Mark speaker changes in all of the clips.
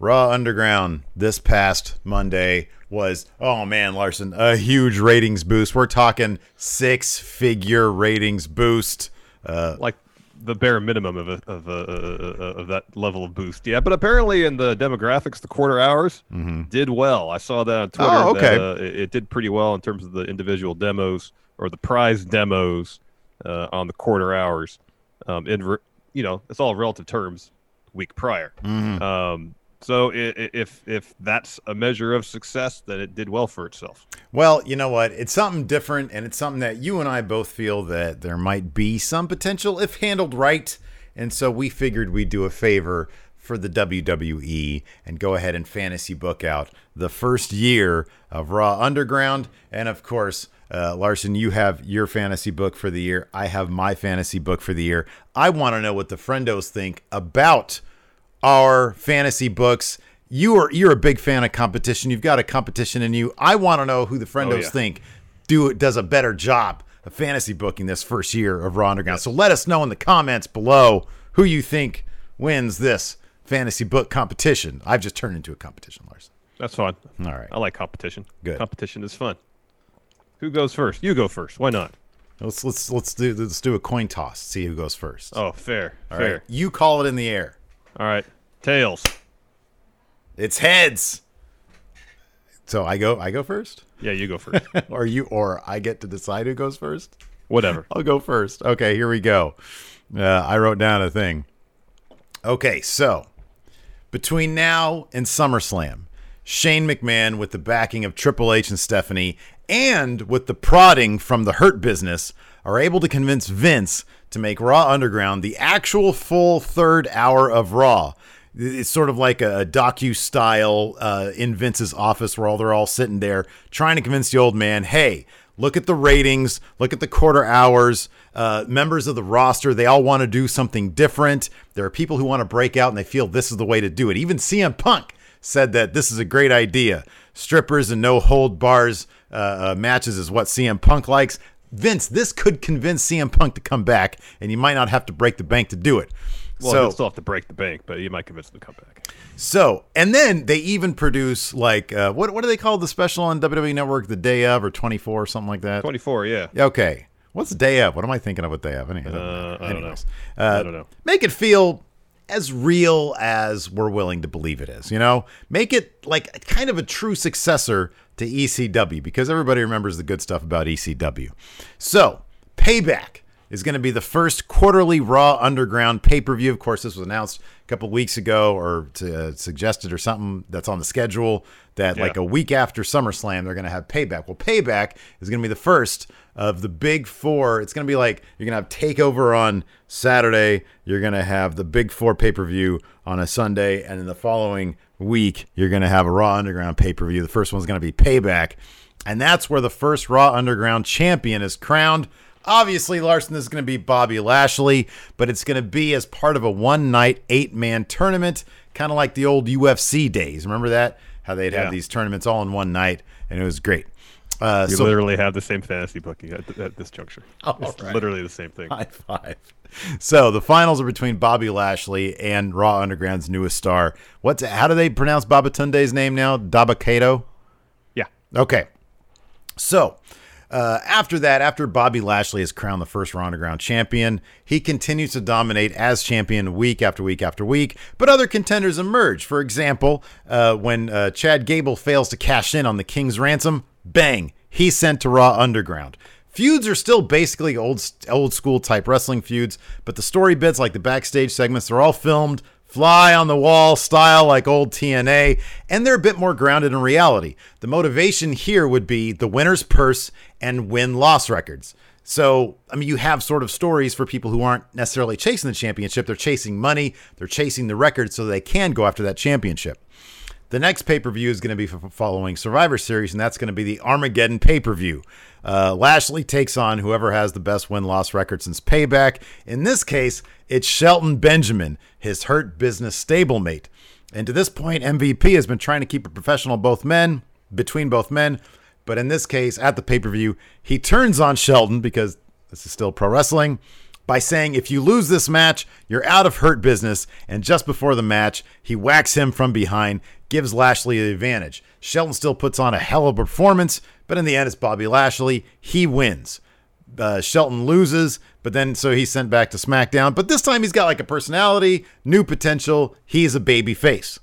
Speaker 1: Raw Underground this past Monday was, oh man, Larson, a huge ratings boost. We're talking six figure ratings boost. Uh,
Speaker 2: like the bare minimum of a, of, a, of that level of boost. Yeah, but apparently in the demographics, the quarter hours
Speaker 1: mm-hmm.
Speaker 2: did well. I saw that on Twitter.
Speaker 1: Oh, okay.
Speaker 2: That, uh, it, it, did pretty well in terms of the individual demos or the prize demos uh, on the quarter hours. Um, in re- you know, it's all relative terms. Week prior.
Speaker 1: Mm-hmm.
Speaker 2: Um, so if if that's a measure of success, then it did well for itself.
Speaker 1: Well, you know what? It's something different, and it's something that you and I both feel that there might be some potential if handled right. And so we figured we'd do a favor for the WWE and go ahead and fantasy book out the first year of Raw Underground. And of course, uh, Larson, you have your fantasy book for the year. I have my fantasy book for the year. I want to know what the friendos think about our fantasy books. You are you're a big fan of competition. You've got a competition in you. I want to know who the oh, friendos oh, yeah. think do does a better job of fantasy booking this first year of Raw Underground. So let us know in the comments below who you think wins this fantasy book competition. I've just turned into a competition, Larson.
Speaker 2: That's fun.
Speaker 1: All right.
Speaker 2: I like competition.
Speaker 1: Good.
Speaker 2: Competition is fun. Who goes first? You go first. Why not?
Speaker 1: Let's let's let's do let's do a coin toss. See who goes first.
Speaker 2: Oh, fair.
Speaker 1: All
Speaker 2: fair.
Speaker 1: Right. You call it in the air.
Speaker 2: All right. Tails.
Speaker 1: It's heads. So I go I go first?
Speaker 2: Yeah, you go first.
Speaker 1: or you or I get to decide who goes first?
Speaker 2: Whatever.
Speaker 1: I'll go first. Okay, here we go. Uh, I wrote down a thing. Okay, so between now and SummerSlam, Shane McMahon, with the backing of Triple H and Stephanie, and with the prodding from the Hurt Business, are able to convince Vince to make Raw Underground the actual full third hour of Raw. It's sort of like a, docu style uh, in Vince's office where all they're all sitting there trying to convince the old man, hey, look at the ratings, look at the quarter hours. Uh, members of the roster, they all want to do something different. There are people who want to break out and they feel this is the way to do it. Even CM Punk said that this is a great idea. Strippers and no hold bars uh, uh, matches is what CM Punk likes. Vince, this could convince CM Punk to come back, and you might not have to break the bank to do it.
Speaker 2: Well,
Speaker 1: so,
Speaker 2: he'll still have to break the bank, but you might convince him to come back.
Speaker 1: So, and then they even produce like uh, what what do they call the special on WWE Network, the day of or twenty four or something like that?
Speaker 2: Twenty four, yeah.
Speaker 1: Okay, what's day of? What am I thinking of? What day of?
Speaker 2: Anyway, uh, I don't know.
Speaker 1: Uh,
Speaker 2: I don't know.
Speaker 1: Make it feel as real as we're willing to believe it is. You know, make it like kind of a true successor to ECW because everybody remembers the good stuff about ECW. So, Payback is going to be the first quarterly Raw Underground pay per view. Of course, this was announced a couple weeks ago or to, uh, suggested or something that's on the schedule that yeah. like a week after SummerSlam, they're going to have Payback. Well, Payback is going to be the first of the big four. It's going to be like you're going to have Takeover on Saturday, you're going to have the big four pay per view on a Sunday, and in the following week, you're going to have a Raw Underground pay per view. The first one's going to be Payback. And that's where the first Raw Underground champion is crowned. Obviously, Larson is going to be Bobby Lashley, but it's going to be as part of a one night, eight man tournament, kind of like the old UFC days. Remember that? How they'd yeah. have these tournaments all in one night, and it was great. Uh,
Speaker 2: We
Speaker 1: so
Speaker 2: literally have the same fantasy booking at, at this juncture. It's
Speaker 1: right.
Speaker 2: literally the same thing.
Speaker 1: high five. So the finals are between Bobby Lashley and Raw Underground's newest star. What's how do they pronounce Babatunde's name now? Dabba-Kato.
Speaker 2: Yeah.
Speaker 1: Okay. So, uh, after that, after Bobby Lashley is crowned the first Raw Underground champion, he continues to dominate as champion week after week after week. But other contenders emerge. For example, uh, when uh, Chad Gable fails to cash in on the King's ransom, bang, he's sent to Raw Underground. Feuds are still basically old old school type wrestling feuds, but the story bits like the backstage segments they're all filmed fly on the wall style like old TNA, and they're a bit more grounded in reality. The motivation here would be the winner's purse and win loss records. So, I mean, you have sort of stories for people who aren't necessarily chasing the championship. They're chasing money, they're chasing the record so they can go after that championship. The next pay per view is going to be following Survivor Series, and that's going to be the Armageddon pay per view. Uh, Lashley takes on whoever has the best win loss record since Payback. In this case, it's Shelton Benjamin, his Hurt Business stablemate. And to this point, MVP has been trying to keep it professional both men, between both men. But in this case, at the pay per view, he turns on Shelton because this is still pro wrestling by saying if you lose this match, you're out of hurt business. And just before the match, he whacks him from behind, gives Lashley the advantage. Shelton still puts on a hell of a performance, but in the end, it's Bobby Lashley. He wins. Uh, Shelton loses, but then so he's sent back to SmackDown. But this time he's got like a personality, new potential. He's a baby face.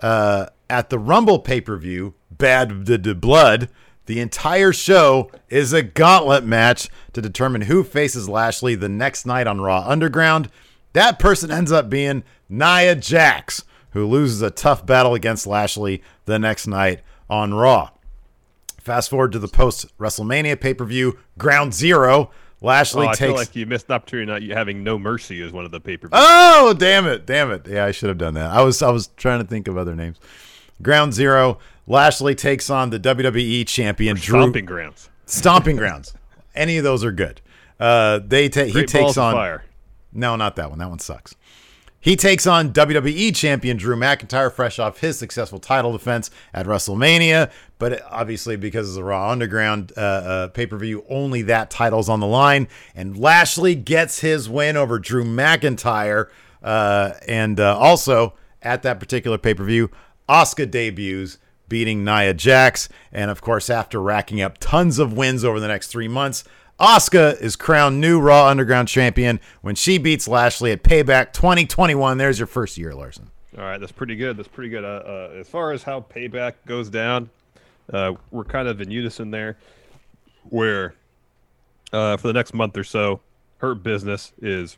Speaker 1: Uh, at the Rumble pay per view, Bad the, the Blood, the entire show is a gauntlet match to determine who faces Lashley the next night on Raw Underground. That person ends up being Nia Jax, who loses a tough battle against Lashley the next night on Raw. Fast forward to the post WrestleMania pay per view, Ground Zero. Lashley
Speaker 2: Oh, I
Speaker 1: takes.
Speaker 2: feel like you missed the opportunity not having No Mercy as one of the pay per views.
Speaker 1: Oh, damn it, damn it. Yeah, I should have done that. I was I was trying to think of other names. Ground Zero. Lashley takes on the WWE champion Drew
Speaker 2: Stomping grounds.
Speaker 1: Stomping Grounds. Any of those are good. Uh, they ta- he
Speaker 2: Great
Speaker 1: takes
Speaker 2: balls of
Speaker 1: on
Speaker 2: fire.
Speaker 1: no, not that one. That one sucks. He takes on WWE champion Drew McIntyre, fresh off his successful title defense at WrestleMania. But obviously, because of the Raw Underground uh, uh, pay per view, only that title's on the line. And Lashley gets his win over Drew McIntyre. Uh, and uh, also, at that particular pay per view, Asuka debuts, beating Nia Jax. And of course, after racking up tons of wins over the next three months, Asuka is crowned new Raw Underground champion when she beats Lashley at Payback 2021. There's your first year, Larson.
Speaker 2: All right, that's pretty good. That's pretty good. Uh, uh, as far as how payback goes down, uh, we're kind of in unison there. Where uh, for the next month or so, Hurt Business is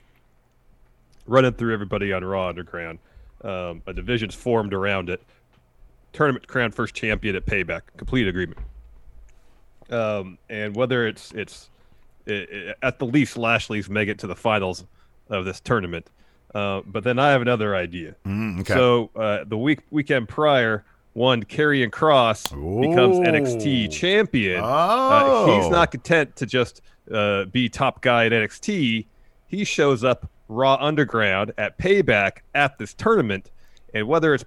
Speaker 2: running through everybody on Raw Underground. Um, a division's formed around it. Tournament crowned first champion at Payback. Complete agreement. Um, and whether it's it's at the least Lashley's make it to the finals of this tournament. Uh, but then I have another idea.
Speaker 1: Mm, okay.
Speaker 2: So uh, the week weekend prior, one Karrion Cross becomes NXT champion. Uh,
Speaker 1: Oh.
Speaker 2: he's not content to just uh, be top guy at NXT. He shows up Raw Underground at Payback at this tournament, and whether it's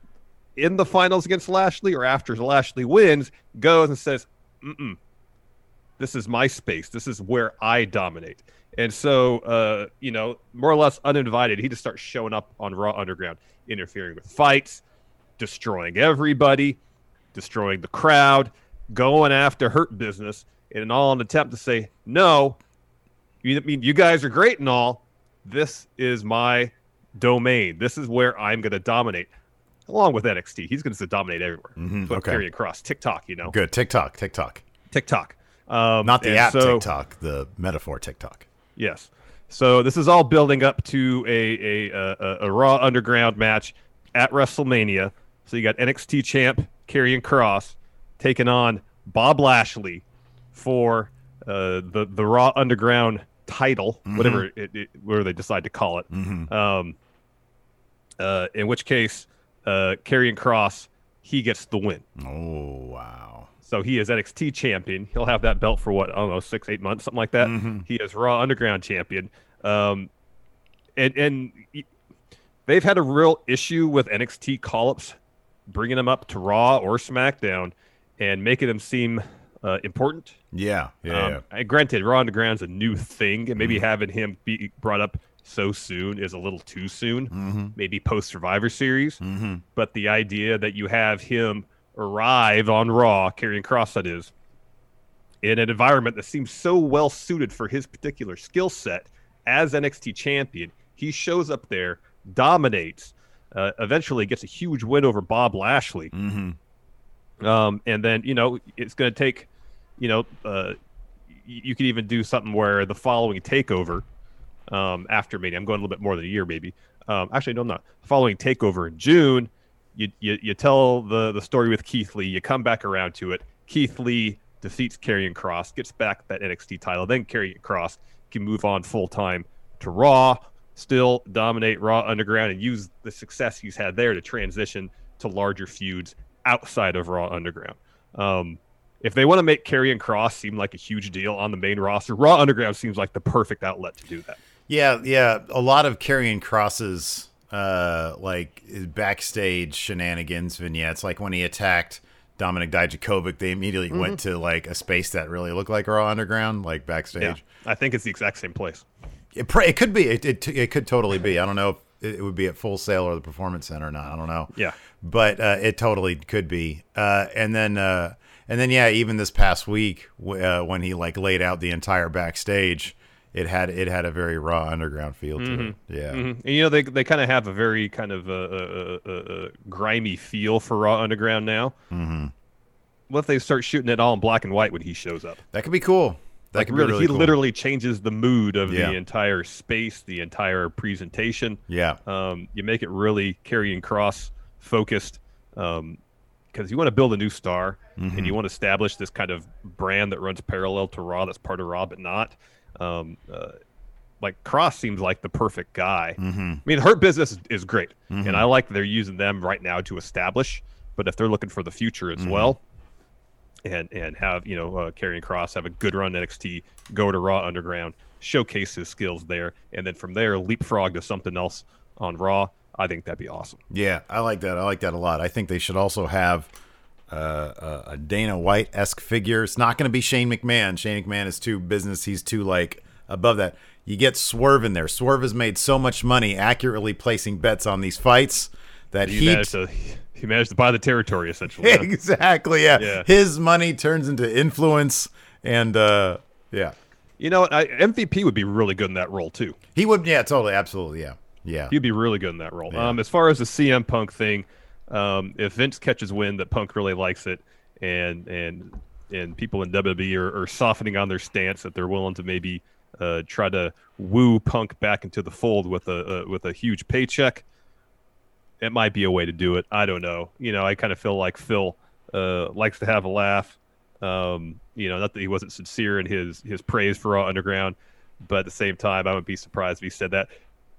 Speaker 2: in the finals against Lashley or after Lashley wins, goes and says, Mm-mm, "This is my space. This is where I dominate." And so, uh, you know, more or less uninvited, he just starts showing up on Raw Underground, interfering with fights, destroying everybody, destroying the crowd, going after Hurt Business, in all an attempt to say, no, you I mean you guys are great and all. This is my domain. This is where I'm going to dominate. Along with NXT, he's going to dominate everywhere.
Speaker 1: Mhm,
Speaker 2: But
Speaker 1: okay.
Speaker 2: Karrion Cross, TikTok, you know,
Speaker 1: Good. TikTok, TikTok.
Speaker 2: TikTok. Um,
Speaker 1: Not the app
Speaker 2: so-
Speaker 1: TikTok, the metaphor TikTok.
Speaker 2: Yes. So this is all building up to a a, a, a Raw Underground match at WrestleMania. So you got NXT champ Karrion Cross taking on Bob Lashley for uh, the the Raw Underground title, whatever it, it, whatever they decide to call it.
Speaker 1: Mhm.
Speaker 2: Um, uh, in which case, uh, Karrion Cross he gets the win.
Speaker 1: Oh, wow.
Speaker 2: So he is NXT champion. He'll have that belt for what I don't know, six, eight months, something like that.
Speaker 1: Mhm.
Speaker 2: He is Raw Underground champion. Um, and and they've had a real issue with NXT call-ups, bringing them up to Raw or SmackDown, and making them seem uh, important.
Speaker 1: Yeah, yeah,
Speaker 2: Um,
Speaker 1: yeah.
Speaker 2: granted, Raw Underground's a new thing, and maybe
Speaker 1: Mm-hmm.
Speaker 2: having him be brought up so soon is a little too soon.
Speaker 1: Mm-hmm.
Speaker 2: Maybe post Survivor Series. But the idea that you have him arrive on Raw, Karrion Cross, that is, in an environment that seems so well suited for his particular skill set as NXT champion, he shows up there, dominates, uh, eventually gets a huge win over Bob Lashley.
Speaker 1: Mm-hmm.
Speaker 2: Um, and then you know it's going to take, you know, uh, you could even do something where the following takeover, um, after Mania, I'm going a little bit more than a year, maybe. Um, actually, no, I'm not. Following takeover in June, you, you you tell the the story with Keith Lee. You come back around to it. Keith Lee defeats Karrion Cross, gets back that NXT title. Then Karrion Cross can move on full time to Raw, still dominate Raw Underground, and use the success he's had there to transition to larger feuds outside of Raw Underground. Um, if they want to make Karrion Cross seem like a huge deal on the main roster, Raw Underground seems like the perfect outlet to do that.
Speaker 1: Yeah, yeah. A lot of Karrion Cross's, uh, like backstage shenanigans vignettes, like when he attacked Dominik Dijakovic, they immediately
Speaker 2: Mm-hmm.
Speaker 1: went to like a space that really looked like Raw Underground, like backstage.
Speaker 2: Yeah, I think it's the exact same place.
Speaker 1: It, it could be. It, it, it could totally be. I don't know if it, it would be at Full Sail or the Performance Center or not. I don't know.
Speaker 2: Yeah.
Speaker 1: but uh, it totally could be. Uh, and then, uh, and then, yeah, even this past week uh, when he like laid out the entire backstage, it had it had a very raw underground feel to it. Yeah,
Speaker 2: Mhm. And you know they they kind of have a very kind of a, uh, uh, uh, grimy feel for Raw Underground now. Mm-hmm. What if they start shooting it all in black and white when he shows up?
Speaker 1: that could be cool. That
Speaker 2: Like
Speaker 1: could
Speaker 2: really,
Speaker 1: be really
Speaker 2: he
Speaker 1: cool.
Speaker 2: literally changes the mood of
Speaker 1: Yeah.
Speaker 2: the entire space, the entire presentation.
Speaker 1: Yeah,
Speaker 2: Um, you make it really Karrion Cross focused because you want to build a new star
Speaker 1: Mm-hmm.
Speaker 2: and you want to establish this kind of brand that runs parallel to Raw, that's part of Raw, but not. Um, uh, like Cross seems like the perfect guy.
Speaker 1: Mm-hmm.
Speaker 2: I mean, Hurt Business is, is great, and I like they're using them right now to establish. But if they're looking for the future as
Speaker 1: Mm-hmm.
Speaker 2: well, and and have you know uh, Karrion Cross have a good run NXT, go to Raw Underground, showcase his skills there, and then from there leapfrog to something else on Raw. I think that'd be awesome.
Speaker 1: yeah, I like that. I like that a lot. I think they should also have uh, a, Dana White esque figure. It's not going to be Shane McMahon. Shane McMahon is too business. He's too like above that. You get Swerve in there. Swerve has made so much money accurately placing bets on these fights that
Speaker 2: He
Speaker 1: he
Speaker 2: managed to he managed to buy the territory essentially. huh?
Speaker 1: exactly yeah.
Speaker 2: Yeah.
Speaker 1: his money turns into influence and uh yeah
Speaker 2: you know? I, MVP would be really good in that role too.
Speaker 1: he would yeah totally absolutely yeah yeah
Speaker 2: He'd be really good in that role.
Speaker 1: Yeah.
Speaker 2: Um, as far as the CM Punk thing, um, if Vince catches wind that Punk really likes it, and and and people in WWE are, are softening on their stance that they're willing to maybe uh, try to woo Punk back into the fold with a uh, with a huge paycheck, it might be a way to do it. I don't know. You know, I kind of feel like Phil uh, likes to have a laugh. Um, you know, not that he wasn't sincere in his his praise for Raw Underground, but at the same time, I wouldn't be surprised if he said that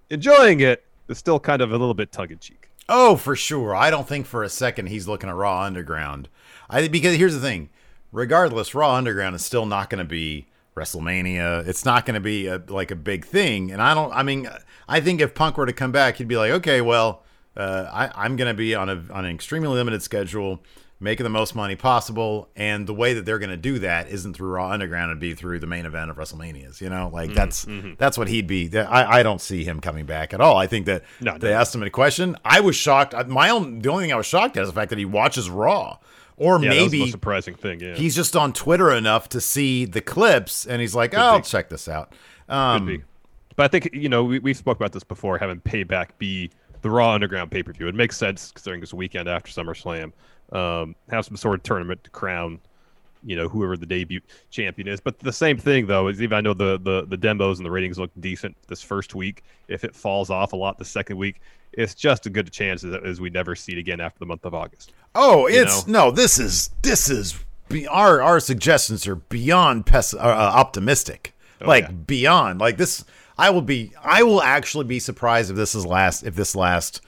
Speaker 2: enjoying it, but still kind of a little bit tongue in cheek.
Speaker 1: Oh for sure. I don't think for a second he's looking at raw underground. I because here's the thing. Regardless raw underground is still not going to be wrestlemania. It's not going to be a, like a big thing. And i don't i mean i think if punk were to come back he'd be like okay well uh, I, i'm going to be on a on an extremely limited schedule making the most money possible and the way that they're going to do that isn't through raw underground it'd be through the main event of wrestlemanias you know
Speaker 2: Mm-hmm,
Speaker 1: like that's that's what he'd be I, I don't see him coming back at all i think that
Speaker 2: No,
Speaker 1: they
Speaker 2: no.
Speaker 1: asked him a question i was shocked my own the only thing i was shocked at is the fact that he watches raw or
Speaker 2: Yeah, that was the
Speaker 1: maybe
Speaker 2: surprising thing. Yeah,
Speaker 1: he's just on twitter enough to see the clips and he's like oh, i'll check this out
Speaker 2: could
Speaker 1: um,
Speaker 2: be. But I think you know we we spoke about this before. Having Payback be the Raw Underground pay per view, it makes sense considering a weekend after SummerSlam. Um, have some sort of tournament to crown, you know, whoever the debut champion is. But the same thing though is even I know the the the demos and the ratings look decent this first week. If it falls off a lot the second week, it's just a good chance as, as we never see it again after the month of August.
Speaker 1: Oh, it's
Speaker 2: know?
Speaker 1: no. This is this is be, our our suggestions are beyond pes- uh, uh, optimistic. like
Speaker 2: yeah.
Speaker 1: beyond. Like this, I will be. I will actually be surprised if this is last. If this last.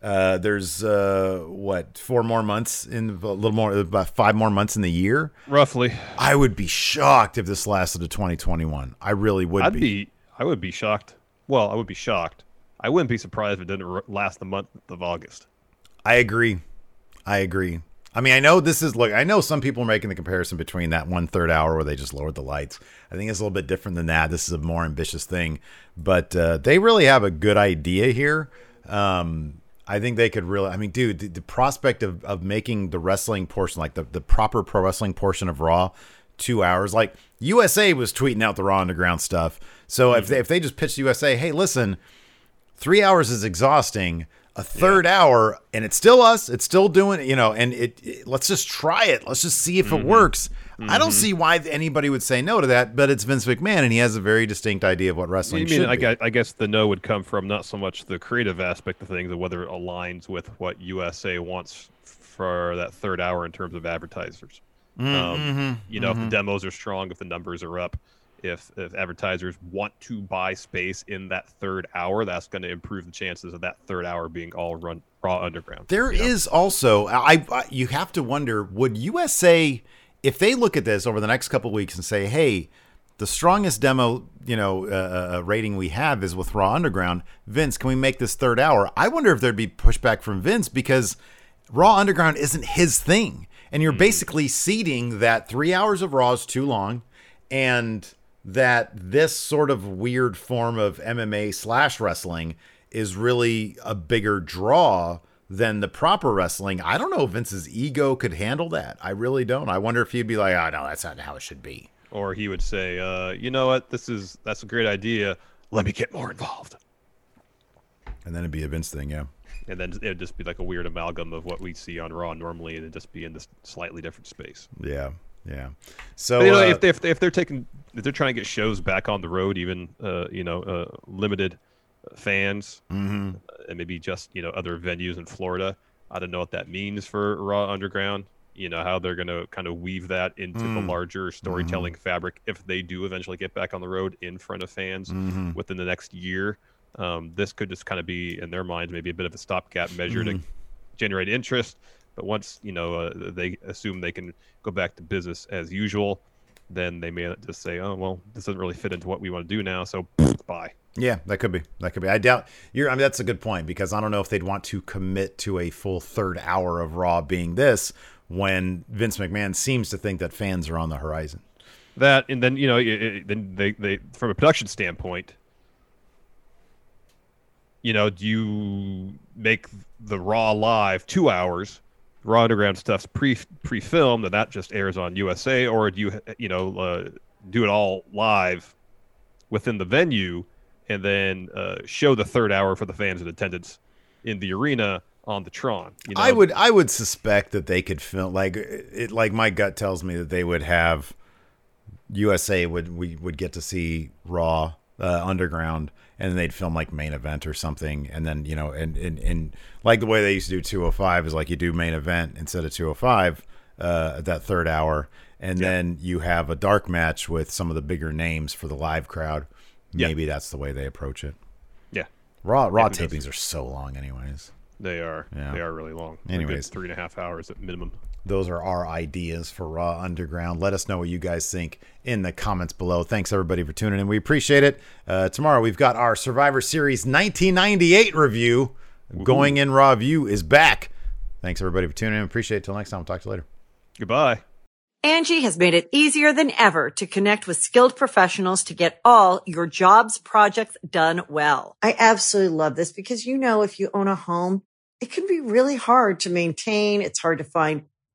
Speaker 1: Uh, there's uh, what four more months in a little more about five more months in the year.
Speaker 2: Roughly,
Speaker 1: I would be shocked if this lasted to 2021. I really would
Speaker 2: I'd
Speaker 1: be.
Speaker 2: be I would be shocked. Well, I would be shocked. I wouldn't be surprised if it didn't last the month of August.
Speaker 1: I agree. I agree. I mean, I know this is look. I know some people are making the comparison between that one third hour where they just lowered the lights. I think it's a little bit different than that. This is a more ambitious thing, but uh, they really have a good idea here. Um, I think they could really. I mean, dude, the, the prospect of, of making the wrestling portion, like the, the proper pro wrestling portion of Raw, two hours. Like USA was tweeting out the Raw Underground stuff. So mm-hmm. if they, if they just pitched USA, hey, listen, three hours is exhausting. A third yeah. hour, and it's still us. It's still doing, you know. And it, it let's just try it. Let's just see if mm-hmm. it works. Mm-hmm. I don't mm-hmm. see why anybody would say no to that, but it's Vince McMahon, and he has a very distinct idea of what wrestling
Speaker 2: you mean,
Speaker 1: I
Speaker 2: guess, I guess the no would come from not so much the creative aspect of things, but whether it aligns with what USA wants for that third hour in terms of advertisers. Mm-hmm. Um, you know, if the mm-hmm. demos are strong, if the numbers are up, if if advertisers want to buy space in that third hour, that's going to improve the chances of that third hour being all run raw underground.
Speaker 1: There is know? also, I, I you have to wonder, would USA if they look at this over the next couple weeks and say, "Hey, the strongest demo, you know, uh, uh, uh, rating we have is with Raw Underground. Vince, can we make this third hour?" I wonder if there'd be pushback from Vince because Raw Underground isn't his thing, and you're mm. basically ceding that three hours of Raw is too long, and that this sort of weird form of MMA slash wrestling is really a bigger draw than the proper wrestling. I don't know if Vince's ego could handle that. I really don't. I wonder if he'd be like, "Oh no, that's not how it should be."
Speaker 2: Or he would say, uh, "You know what? This is that's a great idea. Let me get more involved."
Speaker 1: And then it'd be a Vince thing, yeah.
Speaker 2: And then it'd just be like a weird amalgam of what we see on Raw normally, and it'd just be in this slightly different space.
Speaker 1: Yeah, yeah. So
Speaker 2: but, you know,
Speaker 1: uh,
Speaker 2: if, they, if, if they're taking if they're trying to get shows back on the road, even uh, you know, uh, limited fans,
Speaker 1: mm-hmm.
Speaker 2: and maybe just you know other venues in Florida. I don't know what that means for Raw Underground. You know how they're going to kind of weave that into mm. the larger storytelling mm-hmm. fabric if they do eventually get back on the road in front of fans
Speaker 1: mm-hmm.
Speaker 2: within the next year. Um, this could just kind of be in their minds maybe a bit of a stopgap measure to mm-hmm. generate interest. But once you know uh, they assume they can go back to business as usual, then they may just say, "Oh well, this doesn't really fit into what we want to do now." So bye.
Speaker 1: Yeah, that could be. That could be. I doubt you're. I mean, that's a good point because I don't know if they'd want to commit to a full third hour of Raw being this when Vince McMahon seems to think that fans are on the horizon.
Speaker 2: That and then you know, it, it, then they they from a production standpoint, you know, do you make the Raw live two hours? Raw Underground stuff's pre pre filmed and that just airs on USA, or do you you know uh, do it all live within the venue? and then uh, show the third hour for the fans in attendance in the arena on the Tron.
Speaker 1: You know? I would I would suspect that they could film like it. Like my gut tells me that they would have USA would we would get to see Raw uh, Underground, and then they'd film like main event or something, and then you know, and and and like the way they used to do 205 is like you do main event instead of 205 uh, that third hour, and yeah. then you have a dark match with some of the bigger names for the live crowd maybe yeah. that's the way they approach it.
Speaker 2: Yeah.
Speaker 1: Raw raw tapings are so long, anyways.
Speaker 2: They are. Yeah. They are really long. Anyways, three and a half hours at minimum.
Speaker 1: Those are our ideas for Raw Underground. Let us know what you guys think in the comments below. Thanks everybody for tuning in. We appreciate it. Uh, tomorrow we've got our Survivor Series 1998 review. Ooh. Going in Raw View is back. Thanks everybody for tuning in. Appreciate it. Till next time. We'll talk to you later.
Speaker 2: Goodbye.
Speaker 3: Angie has made it easier than ever to connect with skilled professionals to get all your jobs projects done well. I absolutely love this because, you know, if you own a home, it can be really hard to maintain. It's hard to find